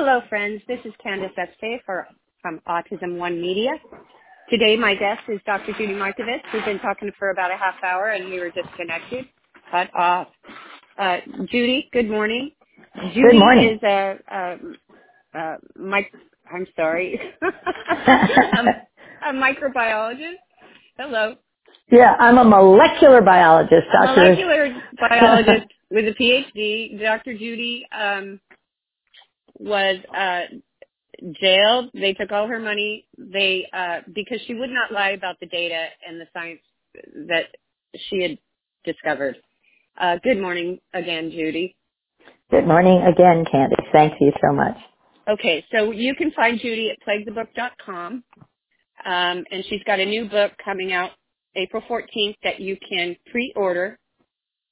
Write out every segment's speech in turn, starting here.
Hello, friends. This is Candace Epstein from Autism One Media. Today, my guest is Dr. Judy Mikovits. We've been talking for about a half hour, and we were disconnected. Cut off. Uh, Judy, good morning. Judy Good morning. is a, a, a mic- I'm sorry, a, a microbiologist. Hello. yeah, I'm a molecular biologist, A molecular biologist with a PhD. Dr. Judy um, was uh, jailed. They took all her money. They uh, because she would not lie about the data and the science that she had discovered. Uh, good morning again, Judy. Good morning again, Candace. Thank you so much. Okay, so you can find Judy at plaguethebook.com, um, and she's got a new book coming out April 14th that you can pre-order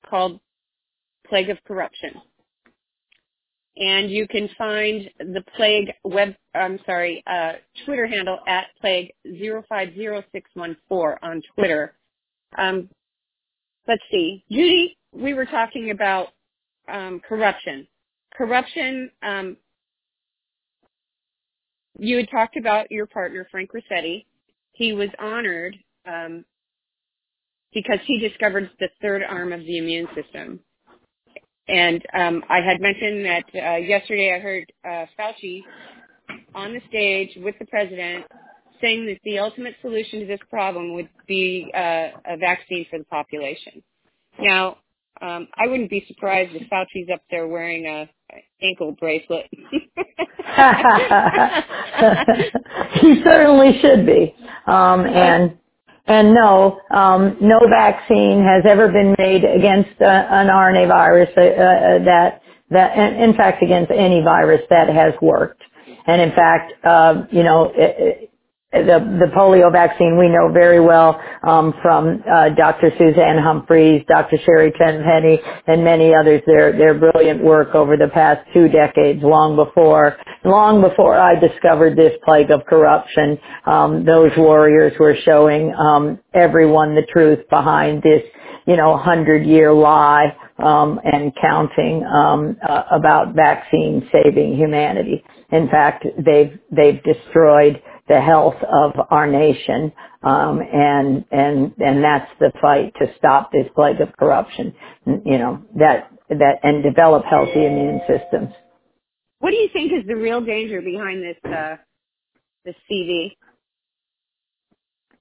called Plague of Corruption. And you can find the Plague web, I'm sorry, uh, Twitter handle at Plague 050614 on Twitter. Um, let's see. Judy, we were talking about um, corruption. Corruption, um, you had talked about your partner, Frank Ruscetti. He was honored um, because he discovered the third arm of the immune system. And um, I had mentioned that uh, yesterday I heard uh, Fauci on the stage with the president saying that the ultimate solution to this problem would be uh, a vaccine for the population. Now, um, I wouldn't be surprised if Fauci's up there wearing a ankle bracelet. he certainly should be. Um, and and no, um, no vaccine has ever been made against uh, an RNA virus uh, uh, that that, in, fact, against any virus that has worked. And in fact, uh, you know, the, the polio vaccine we know very well um, from uh, Dr. Suzanne Humphries, Dr. Sherry Tenpenny, and many others. Their their brilliant work over the past two decades, long before long before I discovered this plague of corruption. Um, those warriors were showing um, everyone the truth behind this, you know, hundred year lie um, and counting um, uh, about vaccines saving humanity. In fact, they've they've destroyed the health of our nation, um, and and and that's the fight to stop this plague of corruption. You know that that and develop healthy immune systems. what do you think is the real danger behind this uh, this CV?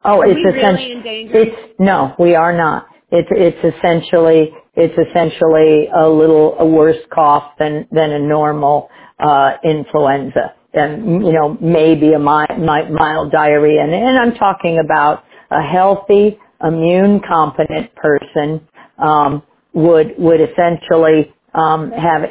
Oh, Are it's really essentially danger? it's no, we are not. It's it's essentially it's essentially a little a worse cough than than a normal uh, influenza, and you know maybe a mild, mild diarrhea. And, and I'm talking about a healthy, immune competent person um, would would essentially um, have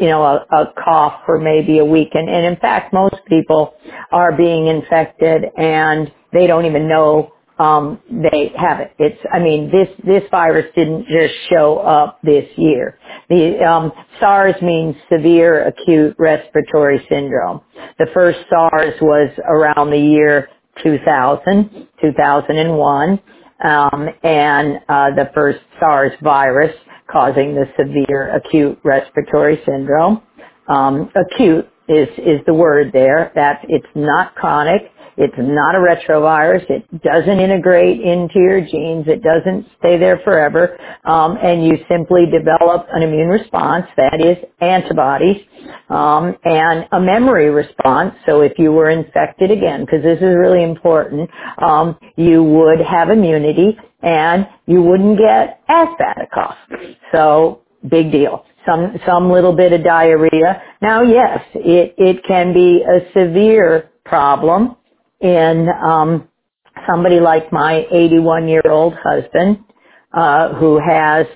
you know, a, a cough for maybe a week. And, and in fact, most people are being infected and they don't even know um, they have it. It's, I mean, this this virus didn't just show up this year. The um, SARS means severe acute respiratory syndrome. The first SARS was around the year 2000, 2001, um, and uh, the first SARS virus causing the severe acute respiratory syndrome. Um, acute is is the word there. That it's not chronic. It's not a retrovirus. It doesn't integrate into your genes. It doesn't stay there forever. Um, and you simply develop an immune response, that is antibodies, um, and a memory response. So if you were infected again, because this is really important, um, you would have immunity and you wouldn't get as bad a cough. So big deal. Some some little bit of diarrhea. Now, yes, it it can be a severe problem in um, somebody like my 81 year old husband uh, who has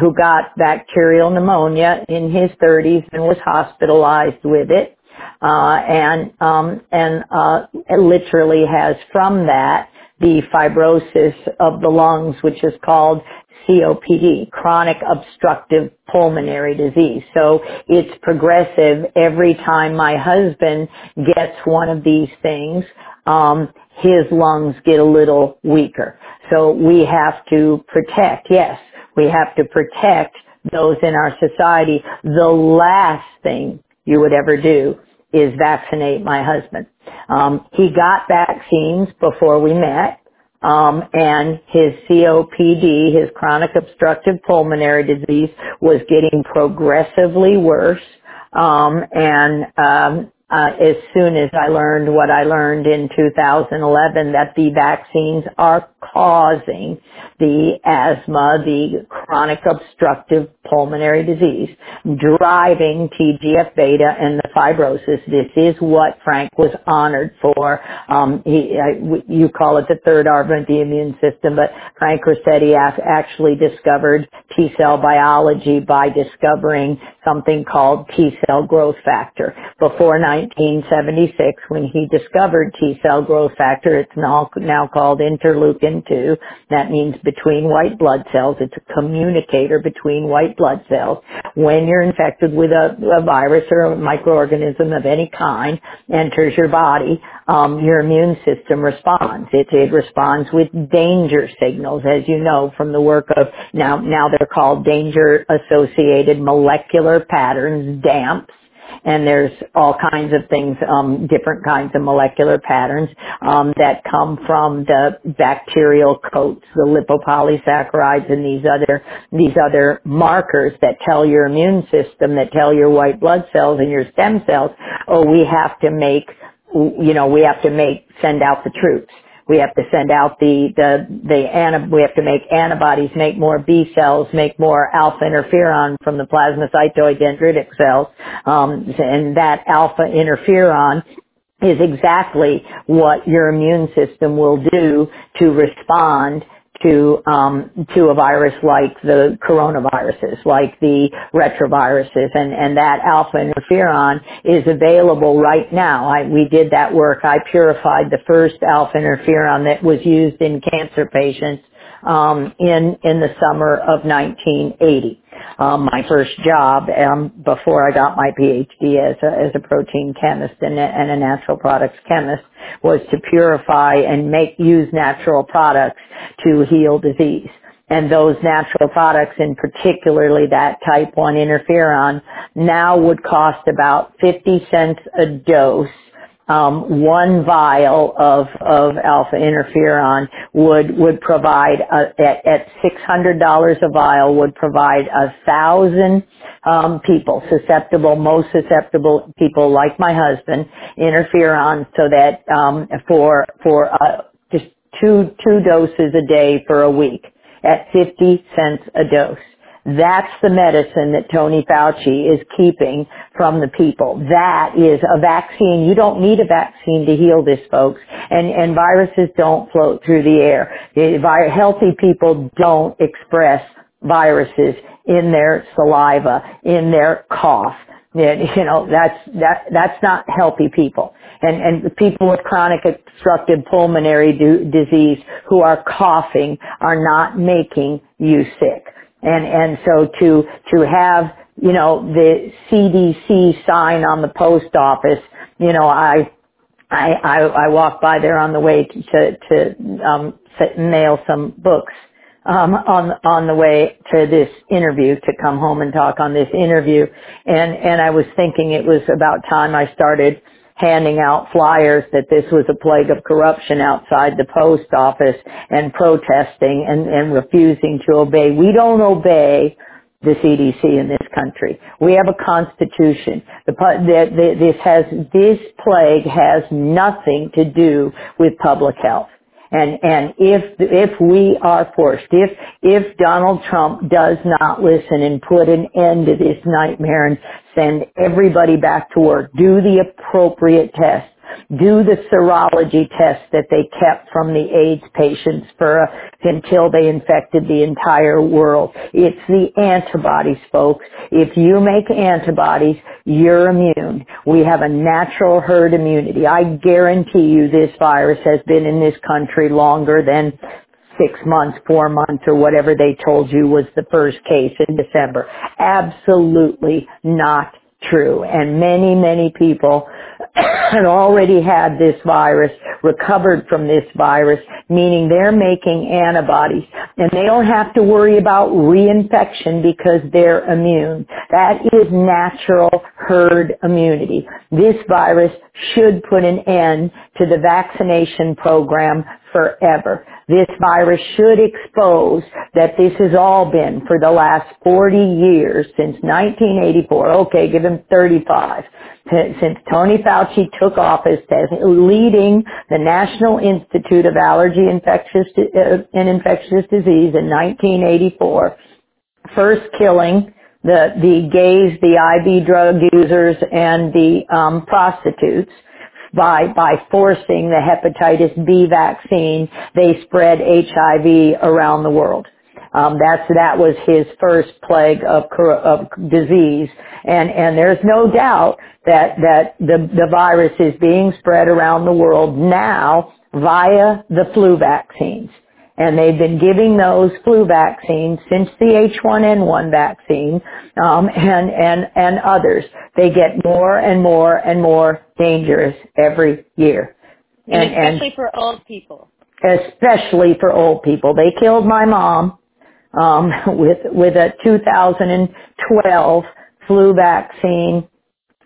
who got bacterial pneumonia in his 30s and was hospitalized with it uh, and um, and uh, literally has from that the fibrosis of the lungs, which is called COPD, chronic obstructive pulmonary disease. So it's progressive every time my husband gets one of these things. Um, his lungs get a little weaker. So we have to protect, yes, we have to protect those in our society. The last thing you would ever do is vaccinate my husband. Um, he got vaccines before we met. Um, and his COPD, his chronic obstructive pulmonary disease, was getting progressively worse. Um, and um, uh, as soon as I learned what I learned in 2011 that the vaccines are causing the asthma, the chronic obstructive pulmonary disease, driving TGF beta and the fibrosis. This is what Frank was honored for. Um, he, I, you call it the third arm of the immune system, but Frank Ruscetti actually discovered T cell biology by discovering something called T cell growth factor. Before 1976, when he discovered T cell growth factor, it's now, now called interleukin 2. That means between white blood cells. It's a communicator between white blood cells. When you're infected with a, a virus or a microorganism of any kind enters your body, um, your immune system responds. It, it responds with danger signals, as you know from the work of now now they're called danger associated molecular patterns, DAMPs and there's all kinds of things, um, different kinds of molecular patterns um, that come from the bacterial coats, the lipopolysaccharides, and these other these other markers that tell your immune system, that tell your white blood cells and your stem cells, oh, we have to make, you know, we have to make send out the troops. We have to send out the, the, the, we have to make antibodies, make more B cells, make more alpha interferon from the plasmacytoid dendritic cells. Um, and that alpha interferon is exactly what your immune system will do to respond to um, to a virus like the coronaviruses, like the retroviruses, and and that alpha interferon is available right now. I, we did that work. I purified the first alpha interferon that was used in cancer patients um, in in the summer of 1980. Um, my first job um, before I got my PhD as a, as a protein chemist and a, and a natural products chemist was to purify and make use natural products to heal disease. And those natural products, in particularly that type 1 interferon, now would cost about 50 cents a dose um, one vial of, of alpha interferon would would provide a, at, at six hundred dollars a vial would provide a thousand um, people susceptible, most susceptible people like my husband, interferon, so that um, for for uh, just two two doses a day for a week at fifty cents a dose. That's the medicine that Tony Fauci is keeping from the people. That is a vaccine. You don't need a vaccine to heal this, folks. And, and viruses don't float through the air. Healthy people don't express viruses in their saliva, in their cough. You know, that's, that, that's not healthy people. And, and people with chronic obstructive pulmonary do, disease who are coughing are not making you sick. And, and so to, to have, you know, the CDC sign on the post office, you know, I, I, I, I walked by there on the way to, to, to um, mail some books, um, on, on the way to this interview, to come home and talk on this interview. And, and I was thinking it was about time I started handing out flyers that this was a plague of corruption outside the post office and protesting and, and refusing to obey. We don't obey the CDC in this country. We have a constitution. The, the, the, this has, this plague has nothing to do with public health. And, and if, if we are forced, if, if Donald Trump does not listen and put an end to this nightmare and send everybody back to work, do the appropriate tests, do the serology test that they kept from the AIDS patients for uh, until they infected the entire world. It's the antibodies, folks. If you make antibodies, you're immune. We have a natural herd immunity. I guarantee you this virus has been in this country longer than six months, four months, or whatever they told you was the first case in December. Absolutely not true. And many, many people had already had this virus, recovered from this virus, meaning they're making antibodies and they don't have to worry about reinfection because they're immune. That is natural herd immunity. This virus should put an end to the vaccination program forever. This virus should expose that this has all been for the last 40 years since 1984. Okay, give him 35 since Tony Fauci took office as leading the National Institute of Allergy Infectious uh, and Infectious Disease in 1984, first killing the the gays, the IV drug users, and the um, prostitutes by by forcing the hepatitis B vaccine. They spread HIV around the world. Um, that's that was his first plague of, of disease, and and there's no doubt that that the the virus is being spread around the world now via the flu vaccines. And they've been giving those flu vaccines since the H1N1 vaccine, um, and and and others. They get more and more and more dangerous every year. And, and especially and for old people. Especially for old people. They killed my mom um, with with a 2012 flu vaccine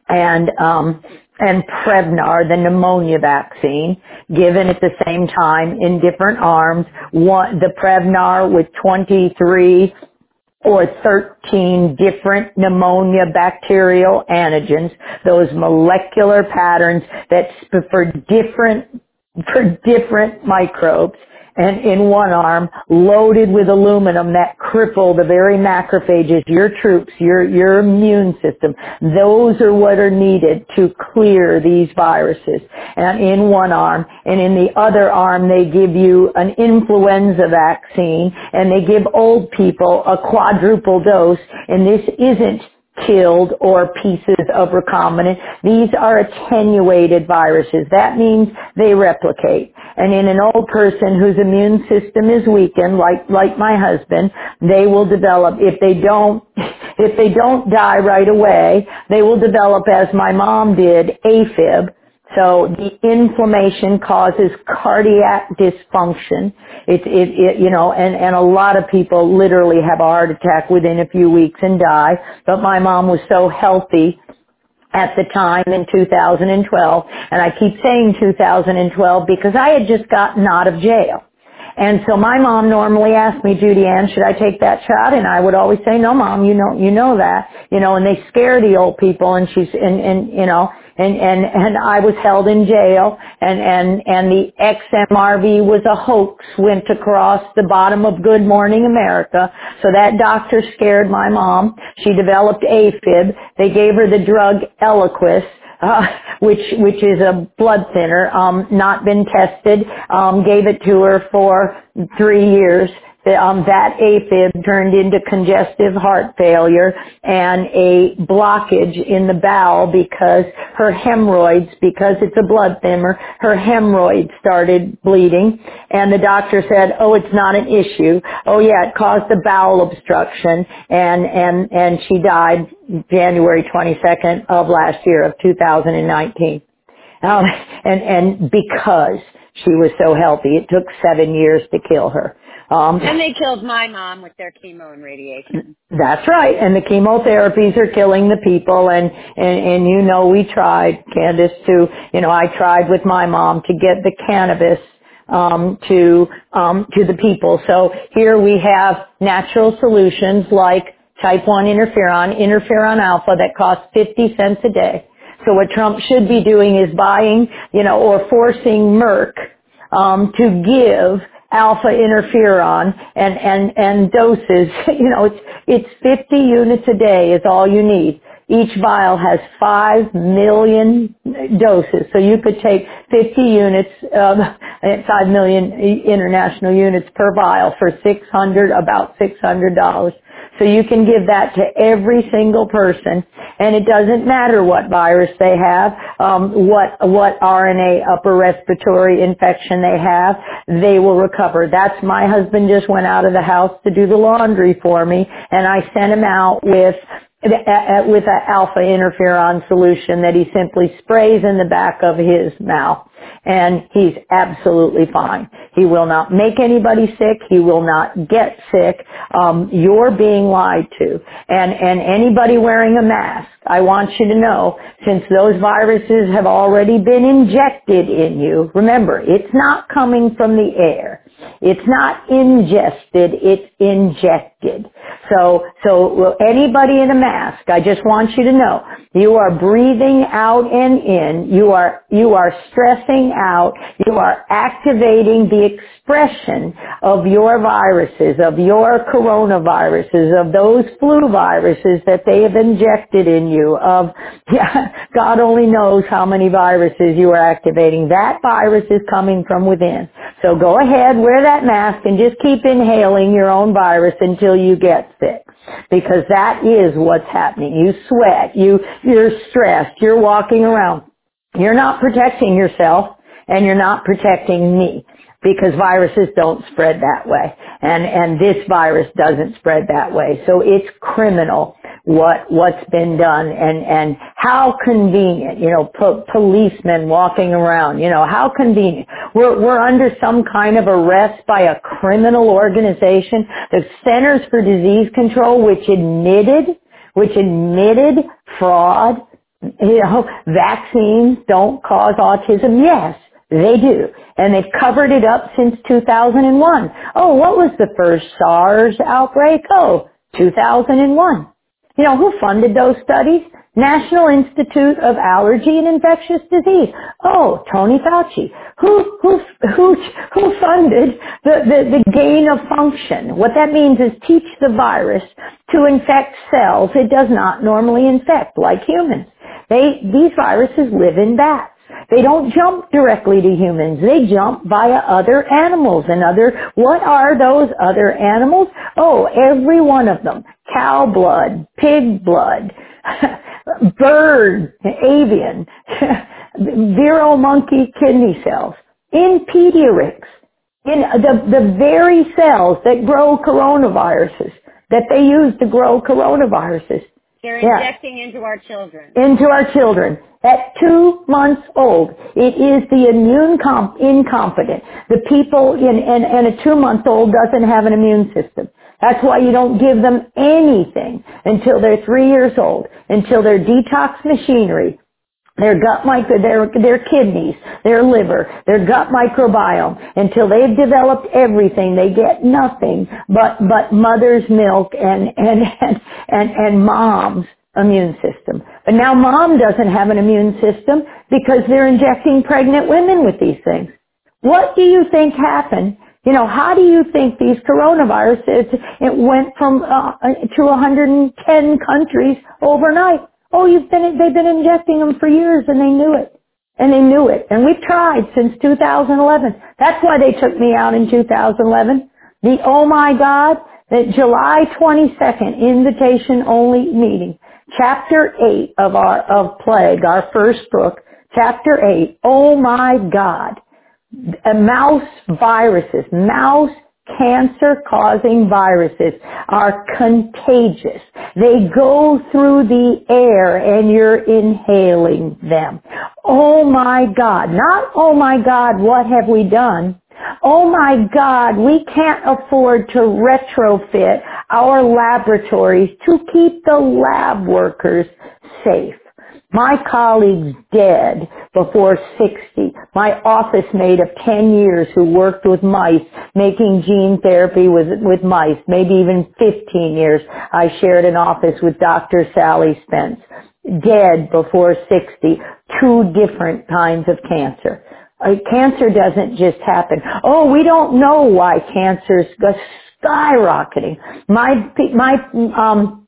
and um, and Prevnar, the pneumonia vaccine, given at the same time in different arms. One, the Prevnar with 23 or 13 different pneumonia bacterial antigens, those molecular patterns that for different for different microbes and in one arm loaded with aluminum that cripple the very macrophages, your troops, your, your immune system. Those are what are needed to clear these viruses. And in one arm, and in the other arm they give you an influenza vaccine and they give old people a quadruple dose and this isn't killed or pieces of recombinant. These are attenuated viruses. That means they replicate. And in an old person whose immune system is weakened, like, like my husband, they will develop, if they don't, if they don't die right away, they will develop as my mom did, AFib, so the inflammation causes cardiac dysfunction. It, it, it, you know, and, and a lot of people literally have a heart attack within a few weeks and die. But my mom was so healthy at the time in 2012, and I keep saying 2012 because I had just gotten out of jail. And so my mom normally asked me, Judy Ann, should I take that shot? And I would always say, no mom, you know, you know that, you know, and they scare the old people and she's, and, and, you know, and, and, and I was held in jail and, and, and the XMRV was a hoax went across the bottom of Good Morning America. So that doctor scared my mom. She developed AFib. They gave her the drug Eliquis. Uh, which which is a blood thinner, um, not been tested. Um, gave it to her for three years um, that AFib turned into congestive heart failure and a blockage in the bowel because her hemorrhoids, because it's a blood thinner, her hemorrhoids started bleeding and the doctor said, oh, it's not an issue. Oh yeah, it caused a bowel obstruction and, and, and she died January 22nd of last year of 2019. Um, and, and because she was so healthy, it took seven years to kill her. Um, and they killed my mom with their chemo and radiation. That's right. And the chemotherapies are killing the people. And, and, and you know, we tried, Candace, to, you know, I tried with my mom to get the cannabis um, to um, to the people. So here we have natural solutions like type 1 interferon, interferon alpha that costs 50 cents a day. So what Trump should be doing is buying, you know, or forcing Merck um, to give alpha interferon and, and, and doses, you know, it's, it's 50 units a day is all you need. Each vial has 5 million doses. So you could take 50 units, um, 5 million international units per vial for 600, about $600. So you can give that to every single person, and it doesn't matter what virus they have, um, what what RNA upper respiratory infection they have, they will recover. That's my husband just went out of the house to do the laundry for me, and I sent him out with with an alpha interferon solution that he simply sprays in the back of his mouth and he's absolutely fine. He will not make anybody sick. He will not get sick. Um, you're being lied to. And, and anybody wearing a mask, I want you to know, since those viruses have already been injected in you, remember, it's not coming from the air. It's not ingested, it's injected. So, so anybody in a mask, I just want you to know, you are breathing out and in, you are, you are stressing out, you are activating the expression of your viruses, of your coronaviruses, of those flu viruses that they have injected in you, of, yeah, God only knows how many viruses you are activating. That virus is coming from within. So go ahead, wear that mask and just keep inhaling your own virus until you get sick. Because that is what's happening. You sweat, you, you're stressed, you're walking around. You're not protecting yourself and you're not protecting me because viruses don't spread that way. And, and this virus doesn't spread that way. So it's criminal what, what's been done and, and how convenient, you know, po- policemen walking around, you know, how convenient. We're, we're under some kind of arrest by a criminal organization, the Centers for Disease Control, which admitted, which admitted fraud, you know, vaccines don't cause autism. Yes, they do. And they've covered it up since 2001. Oh, what was the first SARS outbreak? Oh, 2001. You know, who funded those studies? National Institute of Allergy and Infectious Disease. Oh, Tony Fauci. Who, who, who, who funded the, the, the gain of function? What that means is teach the virus to infect cells it does not normally infect, like humans. They, these viruses live in bats. They don't jump directly to humans. They jump via other animals and other, what are those other animals? Oh, every one of them. Cow blood, pig blood, bird, avian, vero monkey kidney cells, in Pediarix, in the, the very cells that grow coronaviruses, that they use to grow coronaviruses. They're injecting yeah. into our children. Into our children. At two months old, it is the immune comp- incompetent. The people in, and, and a two month old doesn't have an immune system. That's why you don't give them anything until they're three years old, until their detox machinery, their gut micro, their, their kidneys, their liver, their gut microbiome, until they've developed everything, they get nothing but, but mother's milk and, and, and, and, and mom's immune system. But now mom doesn't have an immune system because they're injecting pregnant women with these things. What do you think happened you know, how do you think these coronaviruses, it went from uh, to 110 countries overnight? Oh, you've been, they've been injecting them for years and they knew it. And they knew it. And we've tried since 2011. That's why they took me out in 2011. The oh my God, the July 22nd invitation only meeting. Chapter 8 of our, of Plague, our first book. Chapter 8, oh my God mouse viruses, mouse cancer causing viruses are contagious. They go through the air and you're inhaling them. Oh my God. Not, oh my God, what have we done? Oh my God, we can't afford to retrofit our laboratories to keep the lab workers safe. My colleagues dead before 60. My office mate of 10 years who worked with mice, making gene therapy with, with mice, maybe even 15 years. I shared an office with Dr. Sally Spence. Dead before 60. Two different kinds of cancer. Uh, cancer doesn't just happen. Oh, we don't know why cancer's skyrocketing. My, my, um,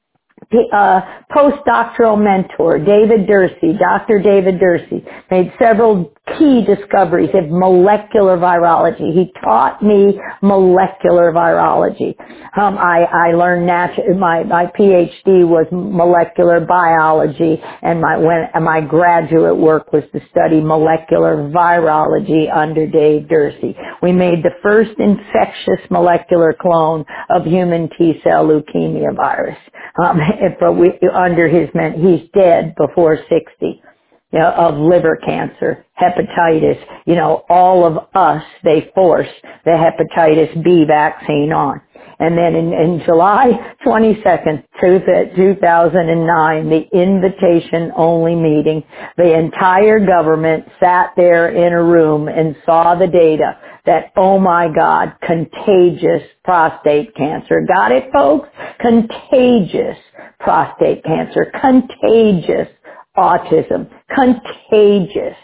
uh, postdoctoral mentor, David Derse, Dr. David Derse, made several key discoveries of molecular virology. He taught me molecular virology. Um, I, I learned natu- my, my PhD was molecular biology and my, when, and my graduate work was to study molecular virology under Dave Derse. We made the first infectious molecular clone of human T cell leukemia virus. Um, but we, under his, he's dead before 60 of liver cancer, hepatitis, you know, all of us, they forced the hepatitis B vaccine on. And then in, in July 22nd, 2009, the invitation only meeting, the entire government sat there in a room and saw the data that, oh my God, contagious prostate cancer. Got it folks? Contagious prostate cancer. Contagious autism, contagious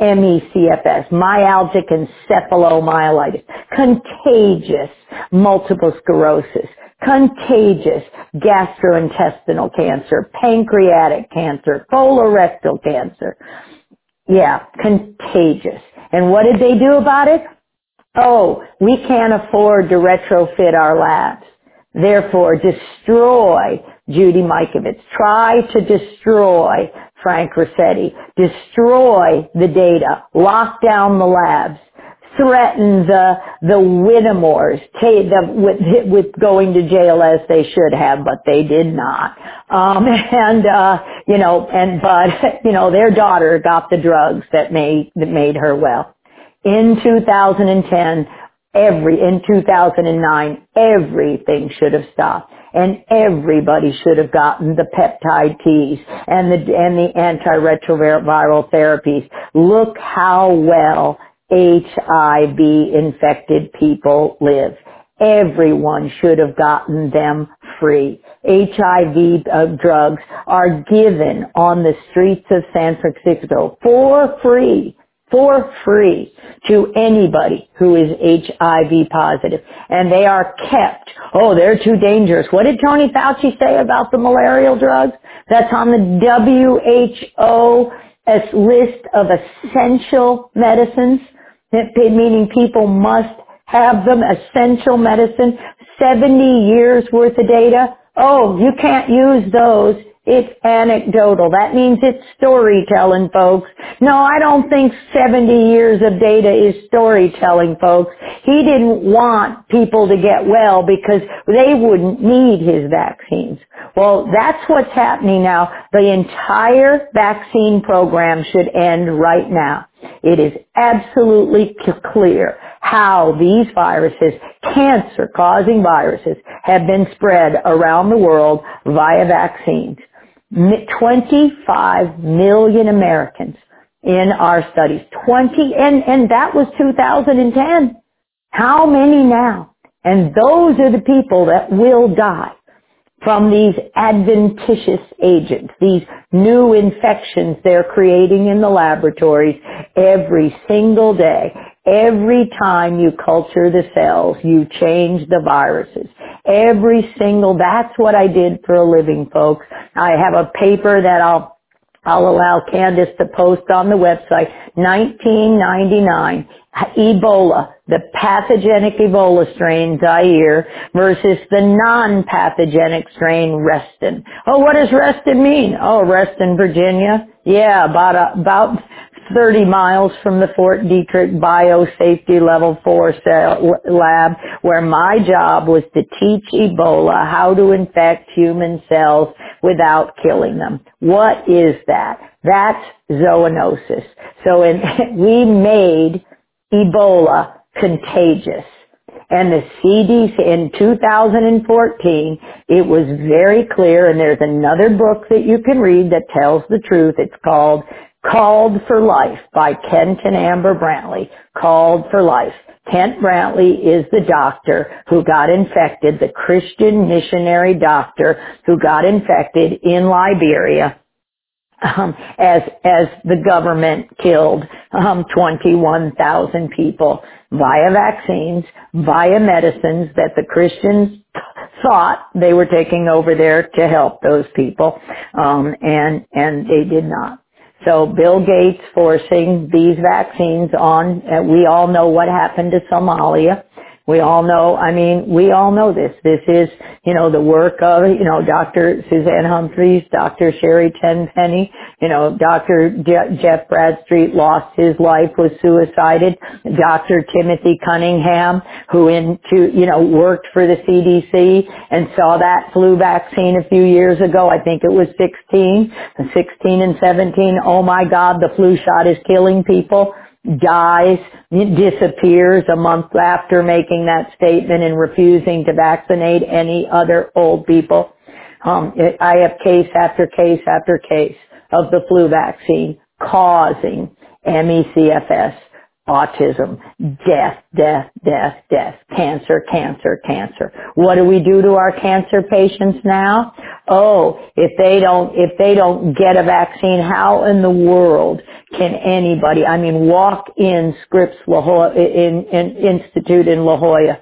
ME/CFS, myalgic encephalomyelitis, contagious multiple sclerosis, contagious gastrointestinal cancer, pancreatic cancer, colorectal cancer. Yeah, contagious. And what did they do about it? Oh, we can't afford to retrofit our labs. Therefore, destroy Judy Mikovits. Try to destroy Frank Ruscetti. Destroy the data. Lock down the labs. Threaten the, the Whittemores with, with going to jail as they should have, but they did not. Um, and, uh, you know, and, but, you know, their daughter got the drugs that made, that made her well. In 2010, every, in 2009, everything should have stopped. And everybody should have gotten the peptide Ts and the, and the antiretroviral therapies. Look how well HIV infected people live. Everyone should have gotten them free. HIV uh, drugs are given on the streets of San Francisco for free for free to anybody who is HIV positive. And they are kept. Oh, they're too dangerous. What did Tony Fauci say about the malarial drugs? That's on the WHO list of essential medicines, meaning people must have them, essential medicine, 70 years worth of data. Oh, you can't use those it's anecdotal. That means it's storytelling, folks. No, I don't think 70 years of data is storytelling, folks. He didn't want people to get well because they wouldn't need his vaccines. Well, that's what's happening now. The entire vaccine program should end right now. It is absolutely clear how these viruses, cancer-causing viruses, have been spread around the world via vaccines. 25 million Americans in our studies. 20, and, and that was 2010. How many now? And those are the people that will die from these adventitious agents, these new infections they're creating in the laboratories every single day. Every time you culture the cells, you change the viruses. Every single, that's what I did for a living, folks. I have a paper that I'll I'll allow Candace to post on the website. 1999, Ebola, the pathogenic Ebola strain Zaire versus the non-pathogenic strain Reston. Oh, what does Reston mean? Oh, Reston, Virginia. Yeah, about about 30 miles from the Fort Detrick Biosafety Level 4 lab where my job was to teach Ebola how to infect human cells without killing them. What is that? That's zoonosis. So in, we made Ebola contagious. And the CDC in 2014, it was very clear, and there's another book that you can read that tells the truth. It's called Called for Life by Kent and Amber Brantly. Called for Life. Kent Brantly is the doctor who got infected, the Christian missionary doctor who got infected in Liberia um, as as the government killed um, 21,000 people via vaccines, via medicines that the Christians thought they were taking over there to help those people, um, and and they did not. So Bill Gates forcing these vaccines on, and we all know what happened to Somalia. We all know, I mean, we all know this. This is, you know, the work of, you know, Dr. Suzanne Humphries, Dr. Sherry Tenpenny, you know, Dr. Je- Jeff Bradstreet lost his life, was suicided. Dr. Timothy Cunningham, who in, into, you know, worked for the CDC and saw that flu vaccine a few years ago. I think it was 16, 16 and 17. Oh my God, the flu shot is killing people dies, disappears a month after making that statement and refusing to vaccinate any other old people. Um, I have case after case after case of the flu vaccine causing ME/CFS, autism, death, death, death, death, cancer, cancer, cancer. What do we do to our cancer patients now? Oh, if they don't, if they don't get a vaccine, how in the world can anybody, I mean, walk in Scripps La Jolla, in, in Institute in La Jolla,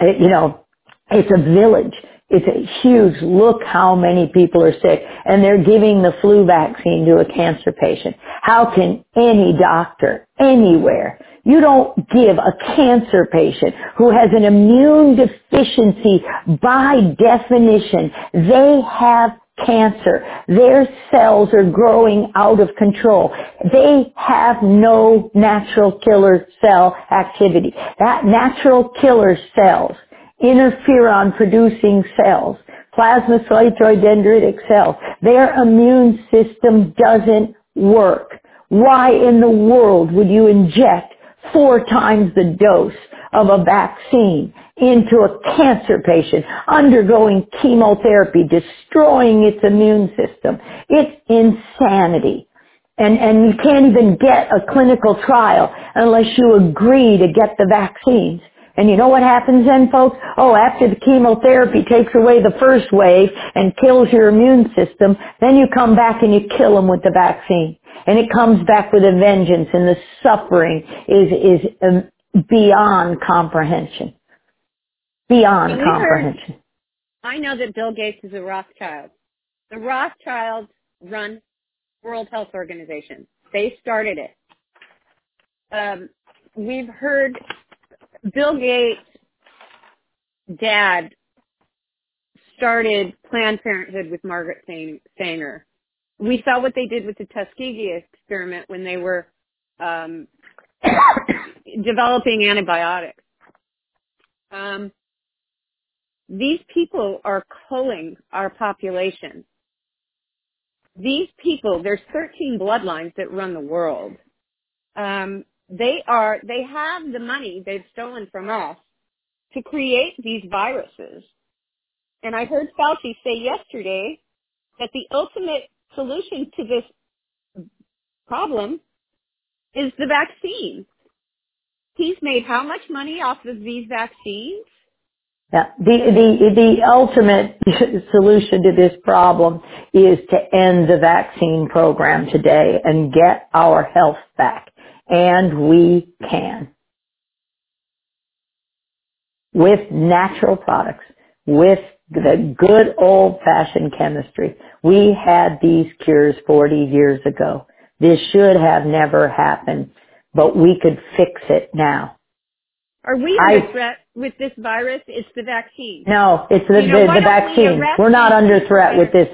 uh, you know, it's a village. It's a huge, look how many people are sick and they're giving the flu vaccine to a cancer patient. How can any doctor anywhere you don't give a cancer patient who has an immune deficiency by definition, they have cancer. Their cells are growing out of control. They have no natural killer cell activity. That natural killer cells, interferon producing cells, plasmacytoid dendritic cells, their immune system doesn't work. Why in the world would you inject four times the dose of a vaccine into a cancer patient undergoing chemotherapy, destroying its immune system. It's insanity. And, and you can't even get a clinical trial unless you agree to get the vaccines. And you know what happens then, folks? Oh, after the chemotherapy takes away the first wave and kills your immune system, then you come back and you kill them with the vaccine. And it comes back with a vengeance and the suffering is, is um, beyond comprehension. Beyond comprehension. Heard, I know that Bill Gates is a Rothschild. The Rothschilds run World Health Organization. They started it. Um, we've heard Bill Gates' dad started Planned Parenthood with Margaret Sanger. We saw what they did with the Tuskegee experiment when they were um, developing antibiotics. Um, these people are culling our population. These people, there's 13 bloodlines that run the world. Um, they are, they have the money they've stolen from us to create these viruses. And I heard Fauci say yesterday that the ultimate solution to this problem is the vaccine. He's made how much money off of these vaccines? Yeah. The, the, the ultimate solution to this problem is to end the vaccine program today and get our health back. And we can. With natural products, with the good old fashioned chemistry. We had these cures 40 years ago. This should have never happened, but we could fix it now. Are we under I, threat with this virus? It's the vaccine. No, it's the, you know, the, the vaccine. We We're not under threat with this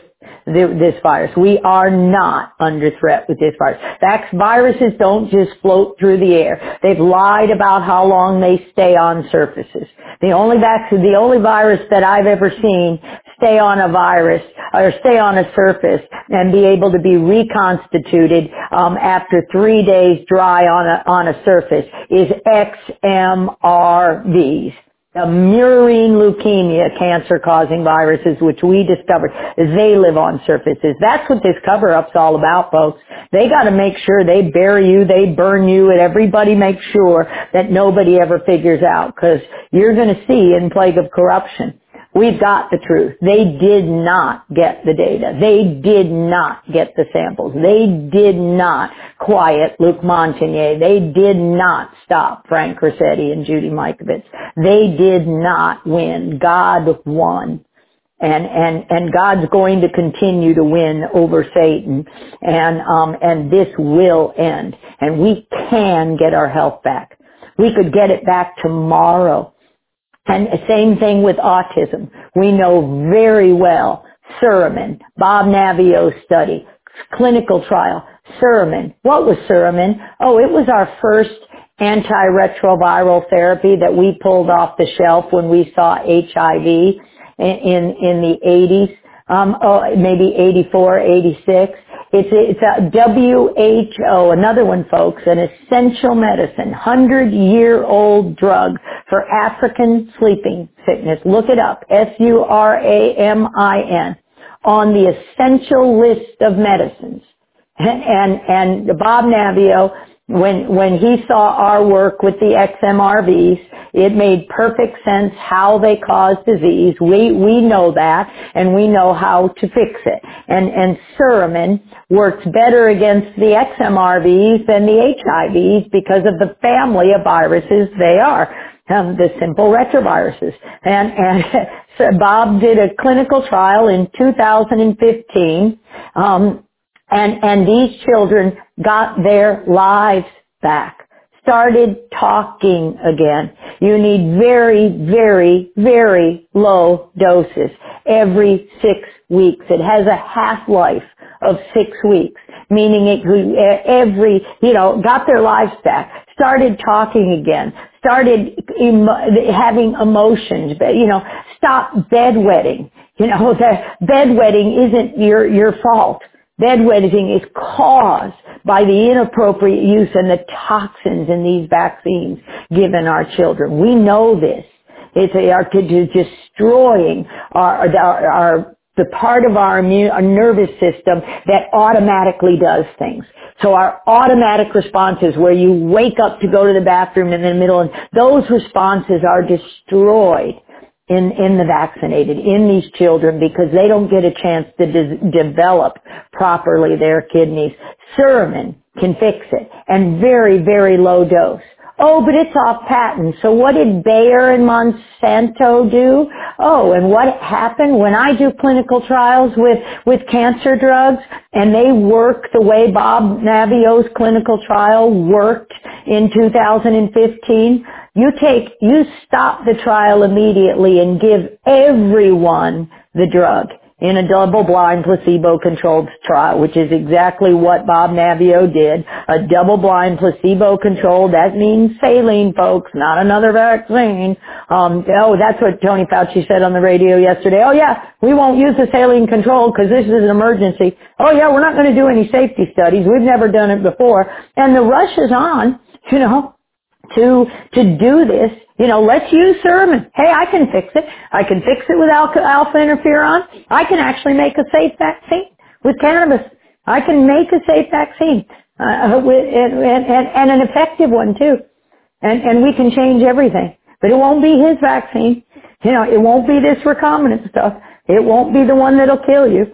this virus. We are not under threat with this virus. Vax viruses don't just float through the air. They've lied about how long they stay on surfaces. The only vac- the only virus that I've ever seen stay on a virus or stay on a surface and be able to be reconstituted um, after three days dry on a on a surface is XMRVs the murine leukemia cancer-causing viruses, which we discovered, they live on surfaces. That's what this cover-up's all about, folks. They got to make sure they bury you, they burn you, and everybody makes sure that nobody ever figures out, because you're to see in Plague of Corruption We've got the truth. They did not get the data. They did not get the samples. They did not quiet Luc Montagnier. They did not stop Frank Ruscetti and Judy Mikovits. They did not win. God won. and and and God's going to continue to win over Satan and um and this will end and we can get our health back. We could get it back tomorrow. And same thing with autism. We know very well Suramin, Bob Naviaux's study, clinical trial, Suramin. What was Suramin? Oh, it was our first antiretroviral therapy that we pulled off the shelf when we saw HIV in, in, in the 80s, um, oh, maybe 84, 86. It's, it's a WHO, another one folks, an essential medicine, 100 year old drug for African sleeping sickness. Look it up. S-U-R-A-M-I-N on the essential list of medicines. And, and, and Bob Naviaux when when he saw our work with the XMRVs, it made perfect sense how they cause disease. We we know that, and we know how to fix it. And and Suramin works better against the XMRVs than the HIVs because of the family of viruses they are. Um, the simple retroviruses. And and so Bob did a clinical trial in 2015. Um, and, and these children got their lives back. Started talking again. You need very, very, very low doses every six weeks. It has a half-life of six weeks, meaning it every, you know, got their lives back, started talking again, started emo- having emotions, but, you know, stop bedwetting. You know, the bedwetting isn't your, your fault Bedwetting is caused by the inappropriate use and the toxins in these vaccines given our children. We know this. It's they are destroying our, our, our the part of our immune, our nervous system that automatically does things. So our automatic responses where you wake up to go to the bathroom in the middle and those responses are destroyed in, in the vaccinated, in these children because they don't get a chance to de- develop properly their kidneys. Suramin can fix it and very, very low dose. Oh, but it's off patent. So what did Bayer and Monsanto do? Oh, and what happened when I do clinical trials with, with cancer drugs and they work the way Bob Naviaux's clinical trial worked in 2015? You take, you stop the trial immediately and give everyone the drug in a double-blind placebo-controlled trial, which is exactly what Bob Naviaux did. A double-blind placebo-controlled, that means saline, folks, not another vaccine. Um, oh, that's what Tony Fauci said on the radio yesterday. Oh yeah, we won't use the saline control because this is an emergency. Oh yeah, we're not going to do any safety studies. We've never done it before. And the rush is on, you know, to to do this. You know, let's use Suramin. Hey, I can fix it. I can fix it with alpha, alpha interferon. I can actually make a safe vaccine with cannabis. I can make a safe vaccine uh, with and, and, and an effective one too. And and we can change everything. But it won't be his vaccine. You know, it won't be this recombinant stuff. It won't be the one that'll kill you.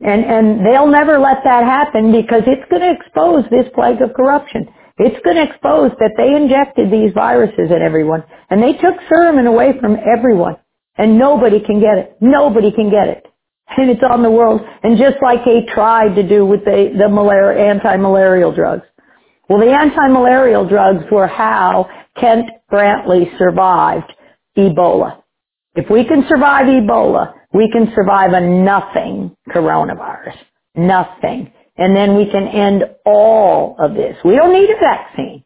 And and they'll never let that happen because it's going to expose this plague of corruption. It's going to expose that they injected these viruses in everyone and they took Suramin away from everyone and nobody can get it. Nobody can get it. And it's on the world. And just like they tried to do with the, the malaria, anti-malarial drugs. Well, the anti-malarial drugs were how Kent Brantly survived Ebola. If we can survive Ebola, we can survive a nothing coronavirus. Nothing and then we can end all of this. We don't need a vaccine.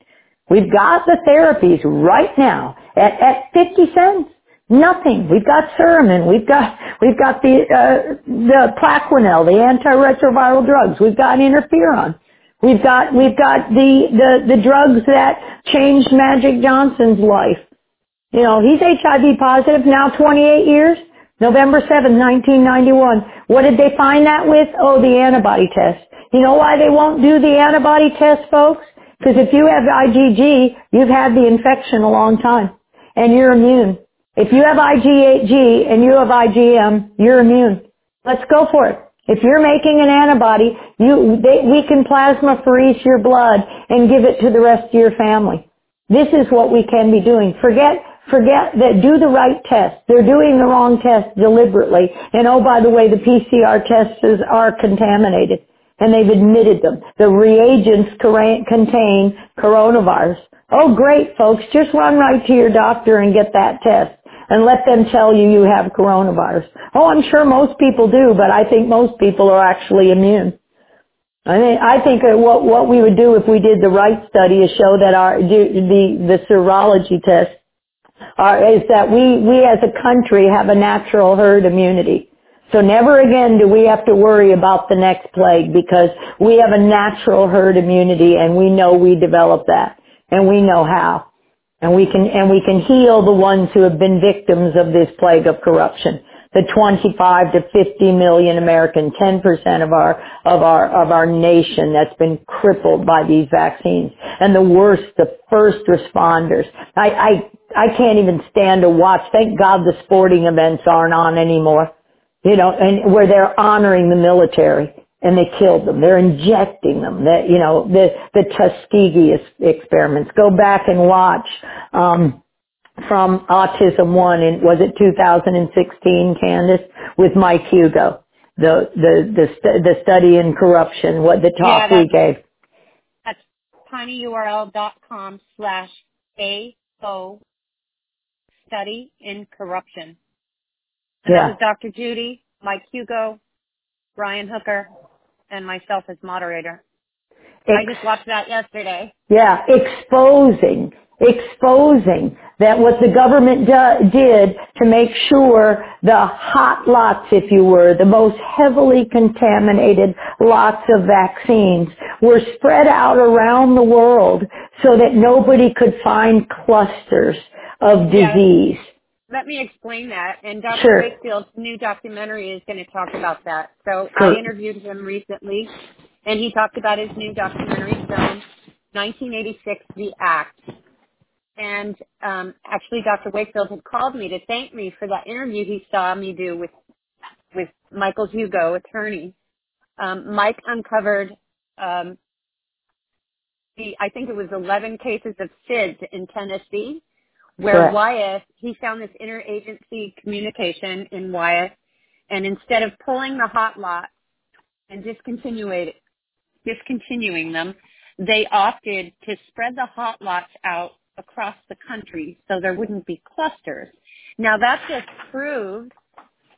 We've got the therapies right now at, at 50 cents. Nothing. We've got Suramin. We've got we've got the uh, the Plaquenil, the antiretroviral drugs. We've got interferon. We've got we've got the the the drugs that changed Magic Johnson's life. You know, he's HIV positive now 28 years. November 7, 1991. What did they find that with? Oh, the antibody test. You know why they won't do the antibody test, folks? Because if you have IgG, you've had the infection a long time, and you're immune. If you have IgG and you have IgM, you're immune. Let's go for it. If you're making an antibody, you, they, we can plasmapherese your blood and give it to the rest of your family. This is what we can be doing. Forget, Forget that, do the right test. They're doing the wrong test deliberately. And oh, by the way, the PCR tests are contaminated. And they've admitted them. The reagents contain coronavirus. Oh, great, folks. Just run right to your doctor and get that test and let them tell you you have coronavirus. Oh, I'm sure most people do, but I think most people are actually immune. I mean, I think what what we would do if we did the right study is show that our the the serology test are, is that we we as a country have a natural herd immunity. So never again do we have to worry about the next plague because we have a natural herd immunity and we know we develop that and we know how. And we can, and we can heal the ones who have been victims of this plague of corruption. The 25 to 50 million American, 10% of our, of our, of our nation that's been crippled by these vaccines. And the worst, the first responders. I, I, I can't even stand to watch. Thank God the sporting events aren't on anymore. You know, and where they're honoring the military and they killed them. They're injecting them. That you know the the Tuskegee experiments. Go back and watch um, from Autism One. In was it 2016, Candace, with Mike Hugo, the the the the study in corruption. What the talk yeah, we gave. That's tinyurl.com slash AO study in corruption. And yeah. that was Dr. Judy, Mike Hugo, Brian Hooker, and myself as moderator. Ex- I just watched that yesterday. Yeah, exposing, exposing that what the government do, did to make sure the hot lots, if you were, the most heavily contaminated lots of vaccines were spread out around the world so that nobody could find clusters of disease. Yes let me explain that. And Dr. Sure. Wakefield's new documentary is going to talk about that. So I interviewed him recently, and he talked about his new documentary film, 1986, The Act. And um, actually, Dr. Wakefield had called me to thank me for that interview he saw me do with with Michael Hugo, attorney. Um, Mike uncovered um, the I think it was 11 cases of SIDS in Tennessee where Correct. Wyeth, he found this interagency communication in Wyeth, and instead of pulling the hot lot and discontinuing discontinuing them, they opted to spread the hot lots out across the country so there wouldn't be clusters. Now that just proves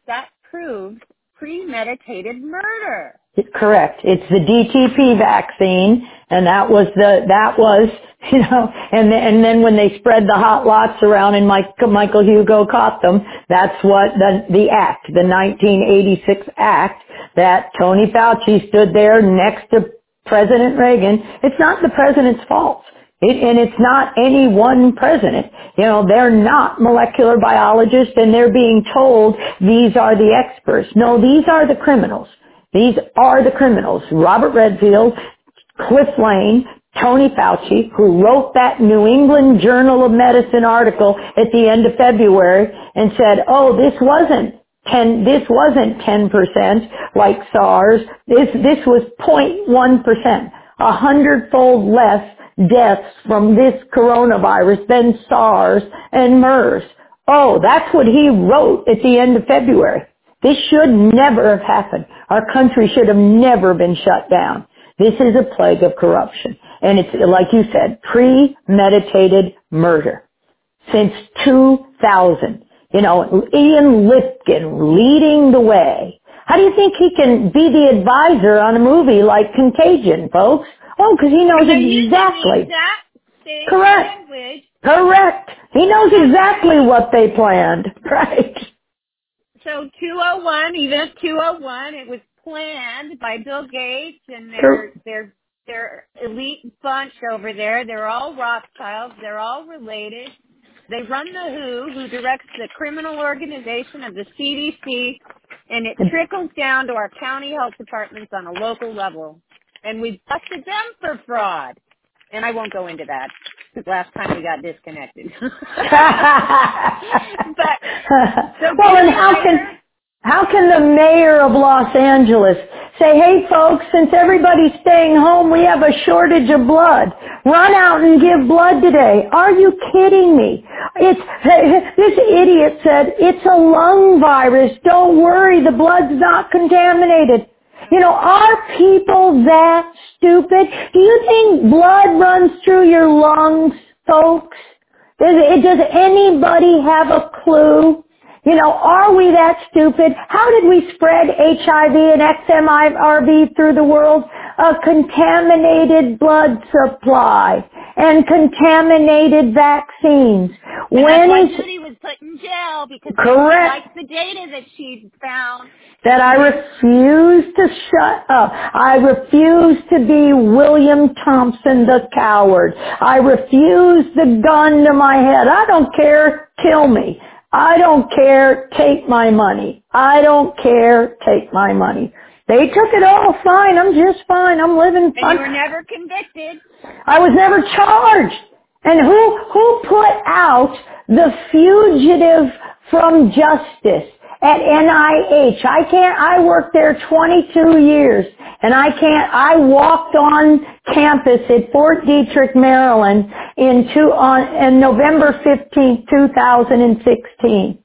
that proves premeditated murder. Correct. It's the DTP vaccine, and that was the that was you know, and and then when they spread the hot lots around and Mike, Michael Hugo caught them, that's what the the act, the 1986 act that Tony Fauci stood there next to President Reagan. It's not the president's fault. It, and it's not any one president. You know, they're not molecular biologists and they're being told these are the experts. No, these are the criminals. These are the criminals. Robert Redfield, Cliff Lane, Tony Fauci, who wrote that New England Journal of Medicine article at the end of February and said, oh, this wasn't 10, this wasn't 10% like SARS. This, this was 0.1%, a hundredfold less deaths from this coronavirus than SARS and MERS. Oh, that's what he wrote at the end of February. This should never have happened. Our country should have never been shut down. This is a plague of corruption. And it's, like you said, premeditated murder. Since 2000. You know, Ian Lipkin leading the way. How do you think he can be the advisor on a movie like Contagion, folks? Oh, because he knows exactly. Correct. Language. Correct. He knows exactly what they planned. Right. So 201, even 201, it was planned by Bill Gates and their their their elite bunch over there. They're all Rothschilds. They're all related. They run the WHO, who directs the criminal organization of the CDC, and it mm-hmm. trickles down to our county health departments on a local level. And we busted them for fraud. And I won't go into that last time we got disconnected. but so well, and how can How can the mayor of Los Angeles say, hey folks, since everybody's staying home, we have a shortage of blood. Run out and give blood today. Are you kidding me? It's, this idiot said, it's a lung virus. Don't worry, the blood's not contaminated. You know, are people that stupid? Do you think blood runs through your lungs, folks? Does, does anybody have a clue? You know, are we that stupid? How did we spread HIV and XMRV through the world? A contaminated blood supply and contaminated vaccines. And when that's Judy was put in jail because correct. she likes the data that she found. That I refuse to shut up. I refuse to be William Thompson the coward. I refuse the gun to my head. I don't care. Kill me. I don't care, take my money. I don't care, take my money. They took it all fine. I'm just fine. I'm living fine. And you were never convicted. I was never charged. And who, who put out the fugitive from justice? At NIH. I can't, I worked there 22 years and I can't, I walked on campus at Fort Detrick, Maryland in two, on, in November 15, 2016.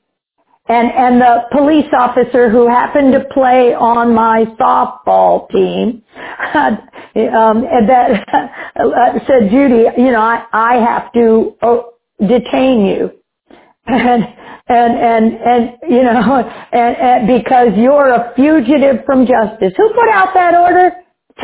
And, and the police officer who happened to play on my softball team, um, that uh, said, Judy, you know, I, I have to uh, detain you. And, and and and you know and, and because you're a fugitive from justice. Who put out that order?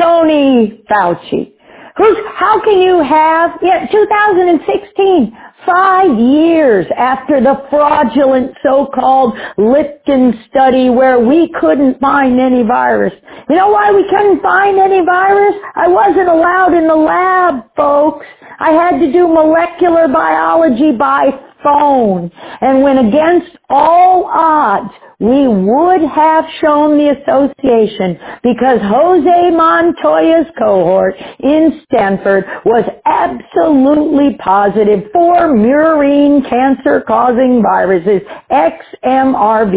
Tony Fauci. Who's how can you have yeah 2016 five years after the fraudulent so-called Lipkin study where we couldn't find any virus. You know why we couldn't find any virus? I wasn't allowed in the lab, folks. I had to do molecular biology by phone. And when against all odds, we would have shown the association because Jose Montoya's cohort in Stanford was absolutely positive for murine cancer-causing viruses, XMRV,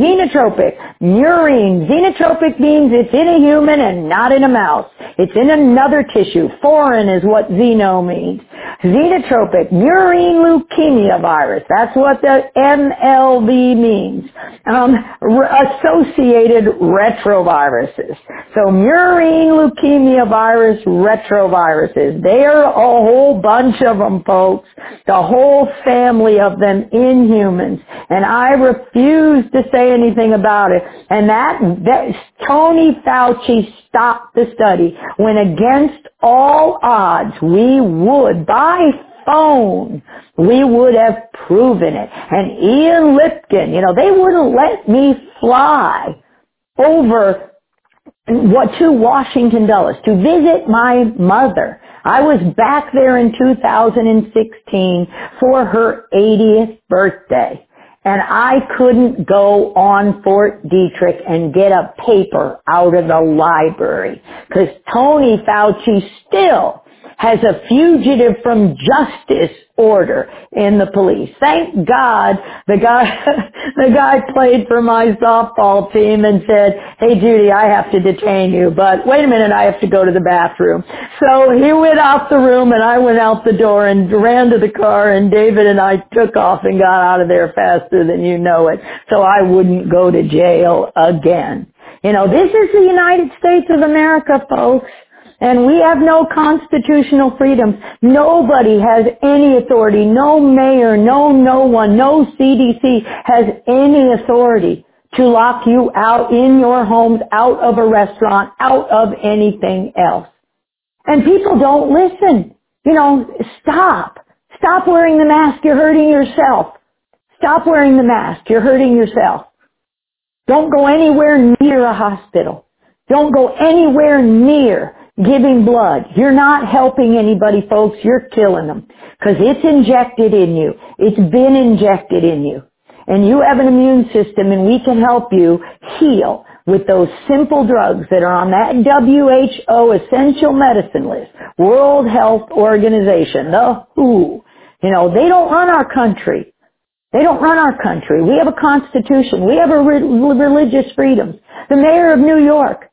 xenotropic, murine. Xenotropic means it's in a human and not in a mouse. It's in another tissue. Foreign is what xeno means. Xenotropic, murine leukemia virus. That's what the MLV means. Um, associated retroviruses. So murine leukemia virus retroviruses. They are a whole bunch of them, folks. The whole family of them in humans. And I refuse to say anything about it. And that, that Tony Fauci stopped the study when against all odds we would by phone, we would have proven it. And Ian Lipkin, you know, they wouldn't let me fly over what to Washington Dulles to visit my mother. I was back there in 2016 for her 80th birthday and I couldn't go on Fort Detrick and get a paper out of the library because Tony Fauci still has a fugitive from justice order in the police. Thank God the guy, the guy played for my softball team and said, hey Judy, I have to detain you, but wait a minute, I have to go to the bathroom. So he went out the room and I went out the door and ran to the car and David and I took off and got out of there faster than you know it so I wouldn't go to jail again. You know, this is the United States of America, folks. And we have no constitutional freedoms. Nobody has any authority. No mayor, no no one, no CDC has any authority to lock you out in your homes, out of a restaurant, out of anything else. And people don't listen. You know, stop. Stop wearing the mask. You're hurting yourself. Stop wearing the mask. You're hurting yourself. Don't go anywhere near a hospital. Don't go anywhere near giving blood. You're not helping anybody, folks. You're killing them. Because it's injected in you. It's been injected in you. And you have an immune system and we can help you heal with those simple drugs that are on that WHO essential medicine list. World Health Organization, the WHO. You know, they don't run our country. They don't run our country. We have a constitution. We have a re- religious freedoms. The mayor of New York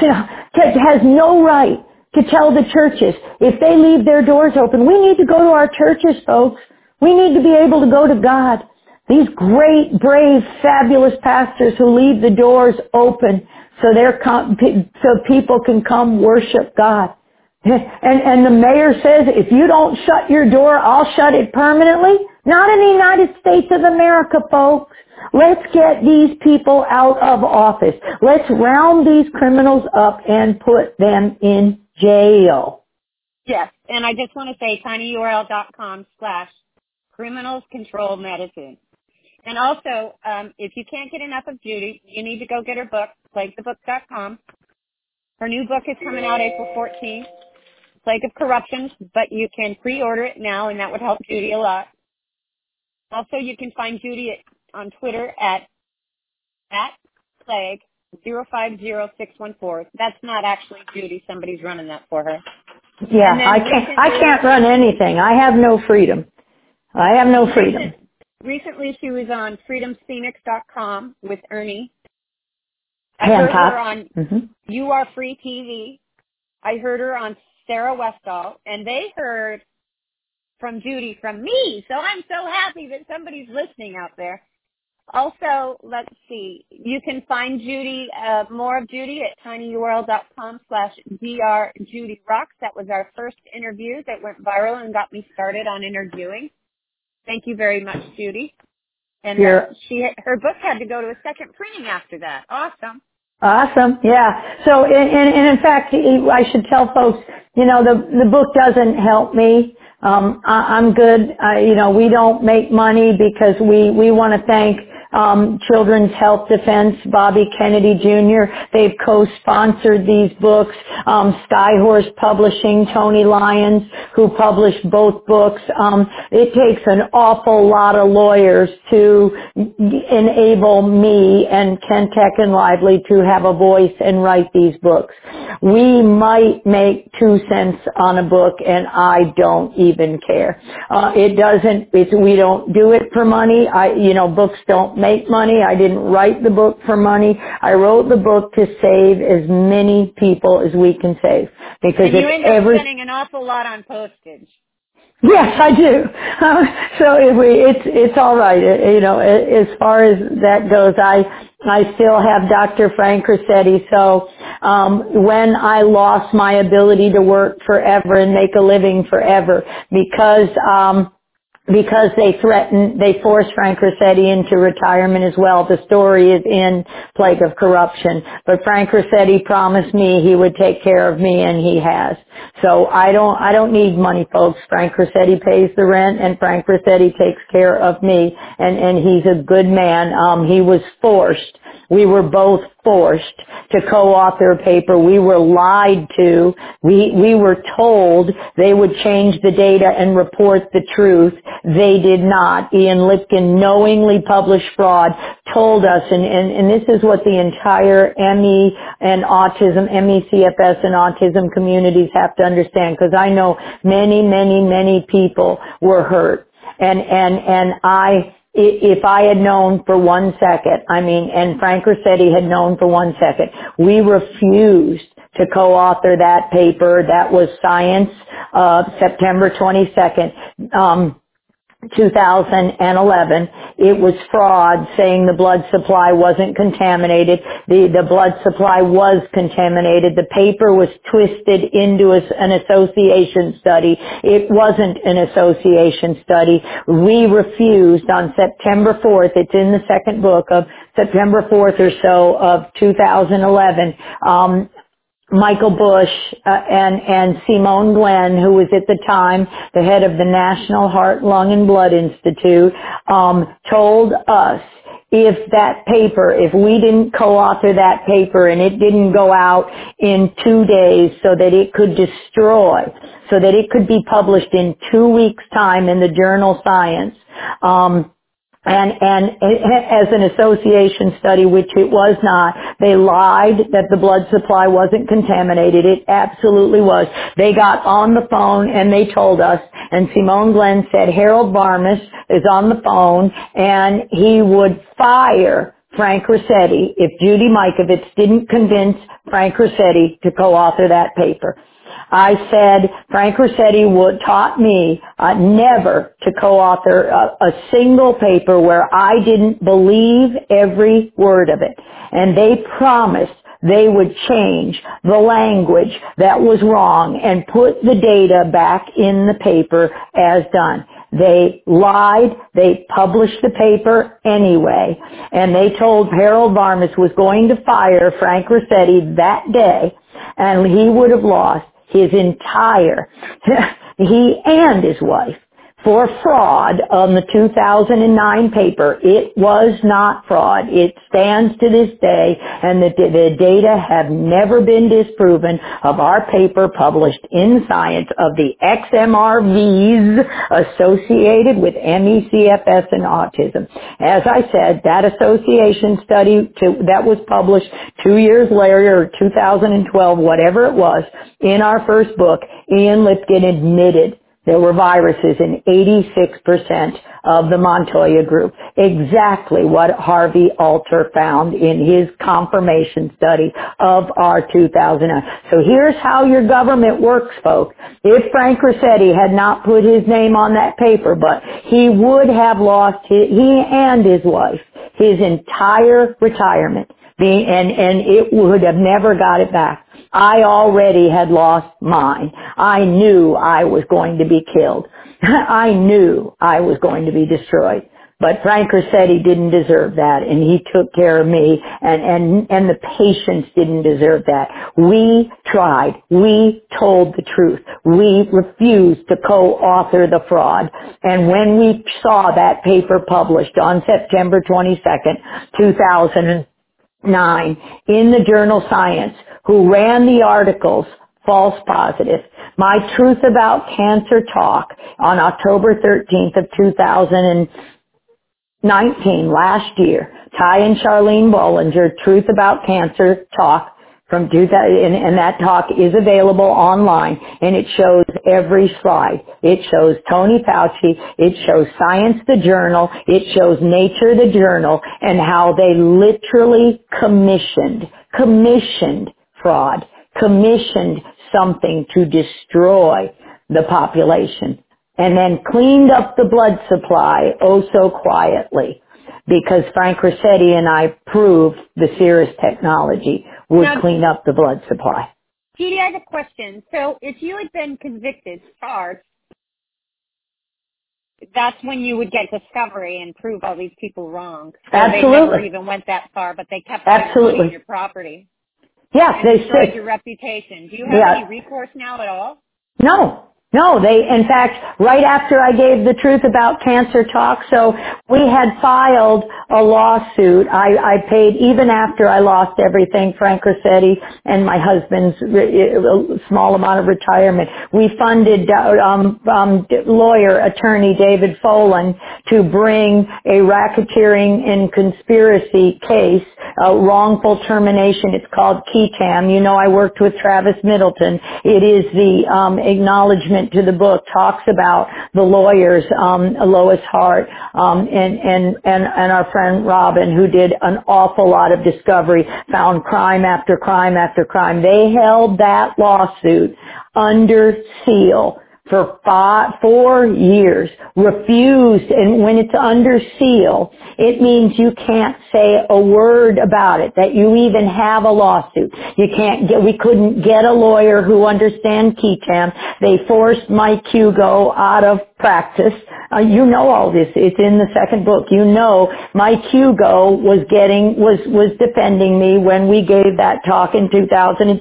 has no right to tell the churches if they leave their doors open. We need to go to our churches, folks. We need to be able to go to God. These great, brave, fabulous pastors who leave the doors open so they're com- so people can come worship God. And, and the mayor says, if you don't shut your door, I'll shut it permanently. Not in the United States of America, folks. Let's get these people out of office. Let's round these criminals up and put them in jail. Yes, and I just want to say tinyurl.com slash criminals control medicine. And also, um, if you can't get enough of Judy, you need to go get her book, plagueofthebook.com. Her new book is coming out April 14th, Plague of Corruption, but you can pre-order it now, and that would help Judy a lot. Also, you can find Judy on Twitter at at plague 050614. That's not actually Judy. Somebody's running that for her. Yeah, I can't. I can't run anything. I have no freedom. I have no freedom. Recently, she was on freedomsphoenix.com with Ernie. I heard her on mm-hmm. You Are Free TV. I heard her on Sarah Westall, and they heard from Judy from me. So I'm so happy that somebody's listening out there. Also, let's see, you can find Judy, uh, more of Judy at tinyurl.com slash drjudyrocks. That was our first interview that went viral and got me started on interviewing. Thank you very much, Judy. And uh, she, her book had to go to a second printing after that. Awesome. Awesome. Yeah. So, and, and in fact, I should tell folks, you know, the, the book doesn't help me. Um, I, I'm good. I, you know, we don't make money because we, we want to thank um, Children's Health Defense, Bobby Kennedy Jr. They've co-sponsored these books. Um, Skyhorse Publishing, Tony Lyons, who published both books. Um, it takes an awful lot of lawyers to enable me and Kent Heckenlively to have a voice and write these books. We might make two cents on a book and I don't even care. Uh, it doesn't, it's, we don't do it for money. I, you know, books don't make money. I didn't write the book for money. I wrote the book to save as many people as we can save. Because and you end up every, spending an awful lot on postage. Yes, I do. Uh, so if we, it's it's all right. It, you know, as far as that goes, I I still have Dr. Frank Ruscetti. So um, when I lost my ability to work forever and make a living forever, because um, because they threatened, they forced Frank Ruscetti into retirement as well. The story is in Plague of Corruption. But Frank Ruscetti promised me he would take care of me and he has. So I don't, I don't need money folks. Frank Ruscetti pays the rent and Frank Ruscetti takes care of me and, and he's a good man. Um, he was forced we were both forced to co-author a paper. We were lied to. We, we were told they would change the data and report the truth. They did not. Ian Lipkin knowingly published fraud, told us, and, and, and this is what the entire ME and autism, ME-CFS and autism communities have to understand, because I know many, many, many people were hurt. And, and, and I, if I had known for one second, I mean, and Frank Ruscetti had known for one second, we refused to co-author that paper. That was Science, uh, September 22nd. Um, 2011. It was fraud saying the blood supply wasn't contaminated. The, the blood supply was contaminated. The paper was twisted into a, an association study. It wasn't an association study. We refused on September 4th, it's in the second book of September 4th or so of 2011, um, Michael Busch uh, and and Simone Glynn, who was at the time the head of the National Heart, Lung, and Blood Institute, um, told us if that paper, if we didn't co-author that paper and it didn't go out in two days so that it could destroy, so that it could be published in two weeks' time in the journal Science, um, and, and as an association study, which it was not, they lied that the blood supply wasn't contaminated. It absolutely was. They got on the phone and they told us, and Simone Glynn said Harold Varmus is on the phone and he would fire Frank Ruscetti if Judy Mikovits didn't convince Frank Ruscetti to co-author that paper. I said Frank Ruscetti would taught me uh, never to co-author a, a single paper where I didn't believe every word of it. And they promised they would change the language that was wrong and put the data back in the paper as done. They lied. They published the paper anyway. And they told Harold Varmus was going to fire Frank Ruscetti that day and he would have lost his entire, he and his wife for fraud on the 2009 paper. It was not fraud. It stands to this day and the, the data have never been disproven of our paper published in Science of the XMRVs associated with MECFS and autism. As I said, that association study to, that was published two years later 2012, whatever it was, in our first book, Ian Lipkin admitted there were viruses in 86% of the Montoya group. Exactly what Harvey Alter found in his confirmation study of our 2009. So here's how your government works, folks. If Frank Ruscetti had not put his name on that paper, but he would have lost his, he and his wife, his entire retirement. And, and it would have never got it back. I already had lost mine. I knew I was going to be killed. I knew I was going to be destroyed. But Frank Ruscetti didn't deserve that and he took care of me and, and, and the patients didn't deserve that. We tried. We told the truth. We refused to co-author the fraud. And when we saw that paper published on September 22nd, 2009 in the journal Science, who ran the articles false positive. My Truth About Cancer talk on October 13th of 2019, last year. Ty and Charlene Bollinger, Truth About Cancer talk from 2000, and, and that talk is available online and it shows every slide. It shows Tony Fauci, it shows Science the Journal, it shows Nature the Journal and how they literally commissioned, commissioned fraud, commissioned something to destroy the population, and then cleaned up the blood supply oh so quietly because Frank Ruscetti and I proved the Cerus technology would now, clean up the blood supply. Judy, I have a question. So if you had been convicted, charged, that's when you would get discovery and prove all these people wrong. So Absolutely. They never even went that far, but they kept Absolutely. your property. Yes, they destroyed your reputation. Do you have yeah. any recourse now at all? No, no, they, in fact, right after I gave the truth about cancer talk, so we had filed a lawsuit. I, I paid, even after I lost everything, Frank Ruscetti and my husband's small amount of retirement, we funded um, um, lawyer, attorney David Folan to bring a racketeering and conspiracy case, a wrongful termination. It's called qui tam. You know, I worked with Travis Middleton. It is the um, acknowledgement to the book talks about the lawyers, um, Lois Hart, um, and, and, and, and our friend Robin who did an awful lot of discovery, found crime after crime after crime. They held that lawsuit under seal for five, four years, refused, and when it's under seal, it means you can't say a word about it, that you even have a lawsuit. You can't get, we couldn't get a lawyer who understands qui tam. They forced Mike Hugo out of practice. Uh, you know all this. It's in the second book. You know my Hugo was getting, was, was defending me when we gave that talk in 2016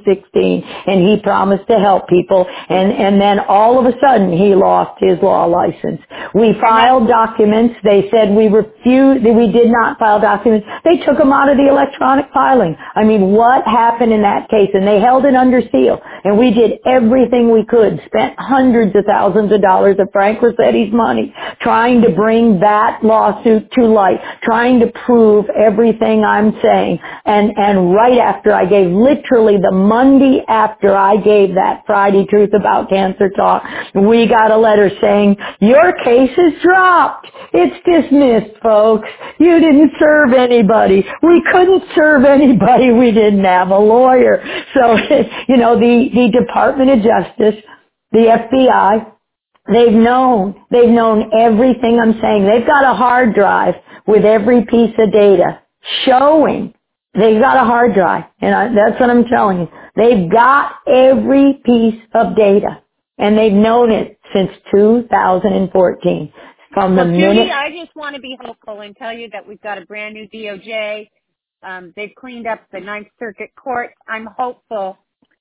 and he promised to help people and, and then all of a sudden he lost his law license. We filed documents. They said we refused, we did not file documents. They took them out of the electronic filing. I mean, what happened in that case? And they held it under seal. And we did everything we could, spent hundreds of thousands of dollars of Frank Ruscetti's money trying to bring that lawsuit to light, trying to prove everything I'm saying. And, and right after I gave, literally the Monday after I gave that Friday Truth About Cancer talk, we got a letter saying, your case is dropped. It's dismissed, folks. You didn't serve anybody. We couldn't serve anybody. We didn't have a lawyer. So, you know, the, the Department of Justice, the FBI, they've known, they've known everything I'm saying. They've got a hard drive with every piece of data showing They've got a hard drive, and I, that's what I'm telling you. They've got every piece of data, and they've known it since 2014. From well, the Judy, minute I just want to be hopeful and tell you that we've got a brand new DOJ. Um, they've cleaned up the Ninth Circuit Court. I'm hopeful.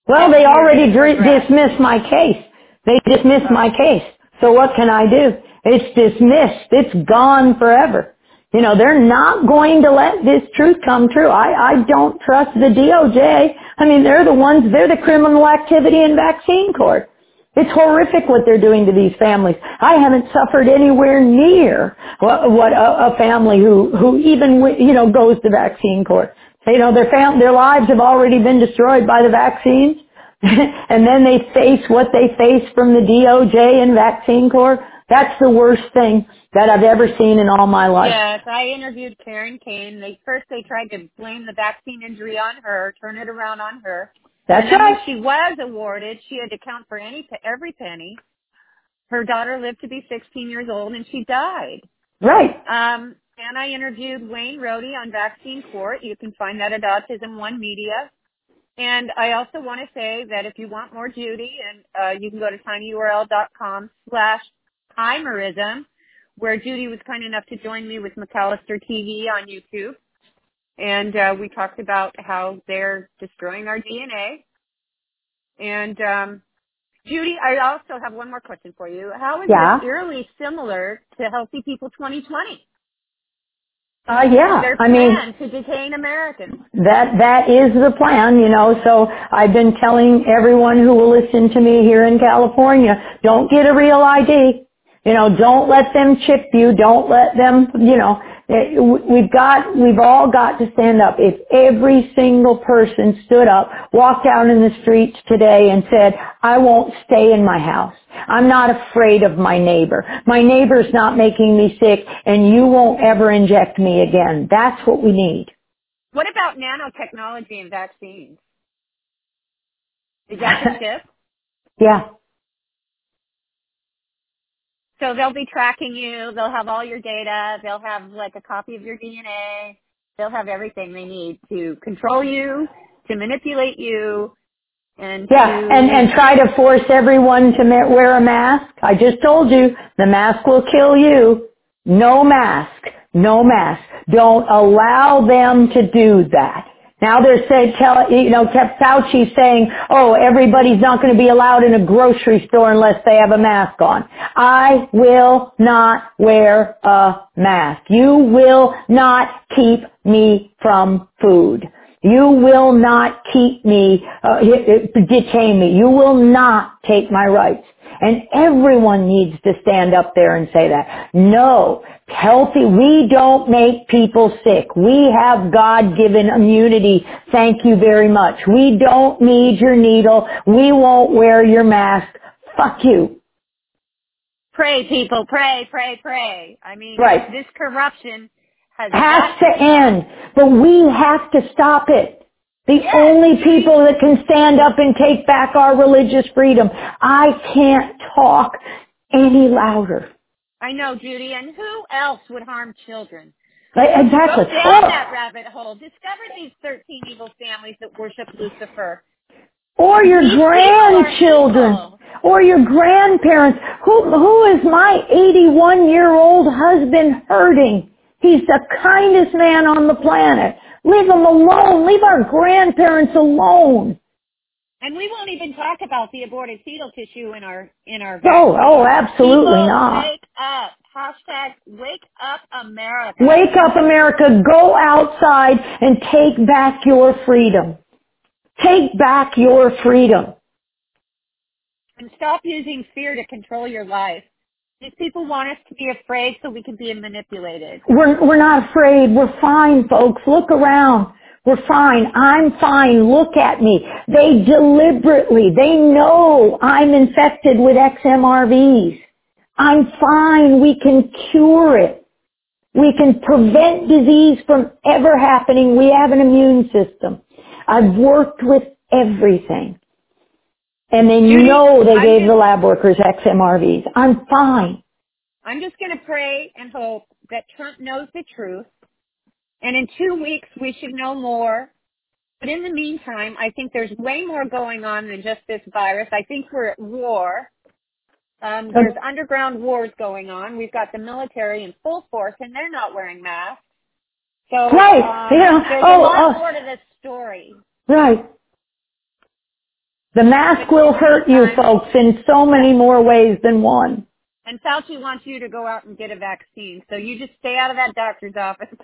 Well, they already gonna dri- progress. dismissed my case. They dismissed my case. So what can I do? It's dismissed. It's gone forever. You know, they're not going to let this truth come true. I, I don't trust the DOJ. I mean, they're the ones, they're the criminal activity in vaccine court. It's horrific what they're doing to these families. I haven't suffered anywhere near what, what a, a family who, who even, you know, goes to vaccine court. You know, their fam- their lives have already been destroyed by the vaccines. and then they face what they face from the DOJ and vaccine court. That's the worst thing that I've ever seen in all my life. Yes, I interviewed Karen Kane. They first they tried to blame the vaccine injury on her, turn it around on her. That's and right. when she was awarded, she had to count for any every penny. Her daughter lived to be 16 years old, and she died. Right. Um, and I interviewed Wayne Rohde on Vaccine Court. You can find that at Autism One Media. And I also want to say that if you want more Judy, and uh, you can go to tinyurl.com slash chimerism, where Judy was kind enough to join me with McAllister TV on YouTube. And uh, we talked about how they're destroying our DNA. And um, Judy, I also have one more question for you. How is Yeah. this eerily similar to Healthy People 2020? Uh, yeah. Their I mean, to detain Americans. that that is the plan, you know. So I've been telling everyone who will listen to me here in California, don't get a real ID. You know, don't let them chip you. Don't let them, you know, we've got, we've all got to stand up. If every single person stood up, walked out in the streets today and said, I won't stay in my house. I'm not afraid of my neighbor. My neighbor's not making me sick and you won't ever inject me again. That's what we need. What about nanotechnology and vaccines? Is that the tip? Yeah. So they'll be tracking you. They'll have all your data. They'll have like a copy of your DNA. They'll have everything they need to control you, to manipulate you, and Yeah, to and, and try to force everyone to ma- wear a mask. I just told you, the mask will kill you. No mask. No mask. Don't allow them to do that. Now they're saying, tell, you know, kept Fauci saying, oh, everybody's not going to be allowed in a grocery store unless they have a mask on. I will not wear a mask. You will not keep me from food. You will not keep me, uh, detain me. You will not take my rights. And everyone needs to stand up there and say that. No, healthy, we don't make people sick. We have God-given immunity. Thank you very much. We don't need your needle. We won't wear your mask. Fuck you. pray, people, pray, pray, pray. I mean, Right. this corruption has has to end, but we have to stop it. The Yes. only people that can stand up and take back our religious freedom. I can't talk any louder. I know, Judy. And who else would harm children? Exactly. Go down Or- that rabbit hole. Discover these 13 evil families that worship Lucifer. or your These grandchildren, or your grandparents. Who who is my 81 year old husband hurting? He's the kindest man on the planet. Leave them alone. Leave our grandparents alone. And we won't even talk about the aborted fetal tissue in our in our Oh, oh, absolutely People, not. Wake up. Hashtag wake up America. Wake up America, go outside and take back your freedom. Take back your freedom. And stop using fear to control your life. These people want us to be afraid so we can be manipulated. We're, we're not afraid. We're fine, folks. Look around. We're fine. I'm fine. Look at me. They deliberately, they know I'm infected with XMRVs. I'm fine. We can cure it. We can prevent disease from ever happening. We have an immune system. I've worked with everything. And they Judy, know they I'm gave just- the lab workers XMRVs. I'm fine. I'm just going to pray and hope that Trump knows the truth. And in two weeks, we should know more. But in the meantime, I think there's way more going on than just this virus. I think we're at war. Um, there's underground wars going on. We've got the military in full force, and they're not wearing masks. So Right. um, Yeah. there's Oh, a lot oh. more to this story. Right. The mask will hurt you folks in so many more ways than one. And Fauci wants you to go out and get a vaccine. So you just stay out of that doctor's office.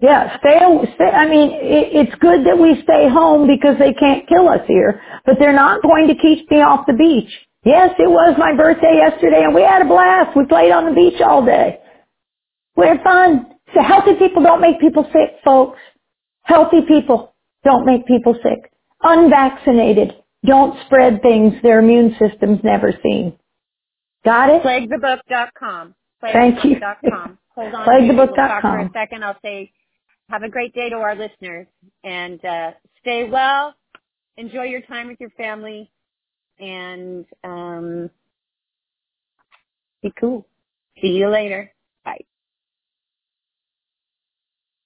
Yeah, stay, stay, I mean, it, it's good that we stay home because they can't kill us here, but they're not going to keep me off the beach. Yes, it was my birthday yesterday and we had a blast. We played on the beach all day. We had fun. So healthy people don't make people sick, folks. Healthy people don't make people sick. Unvaccinated don't spread things their immune system's never seen. Got it? Plaguethebook.com. Thank you. Plaguethebook.com. Hold on. Plaguethebook.com. We'll talk for a second. I'll say, have a great day to our listeners and uh, stay well. Enjoy your time with your family and um, be cool. See you later.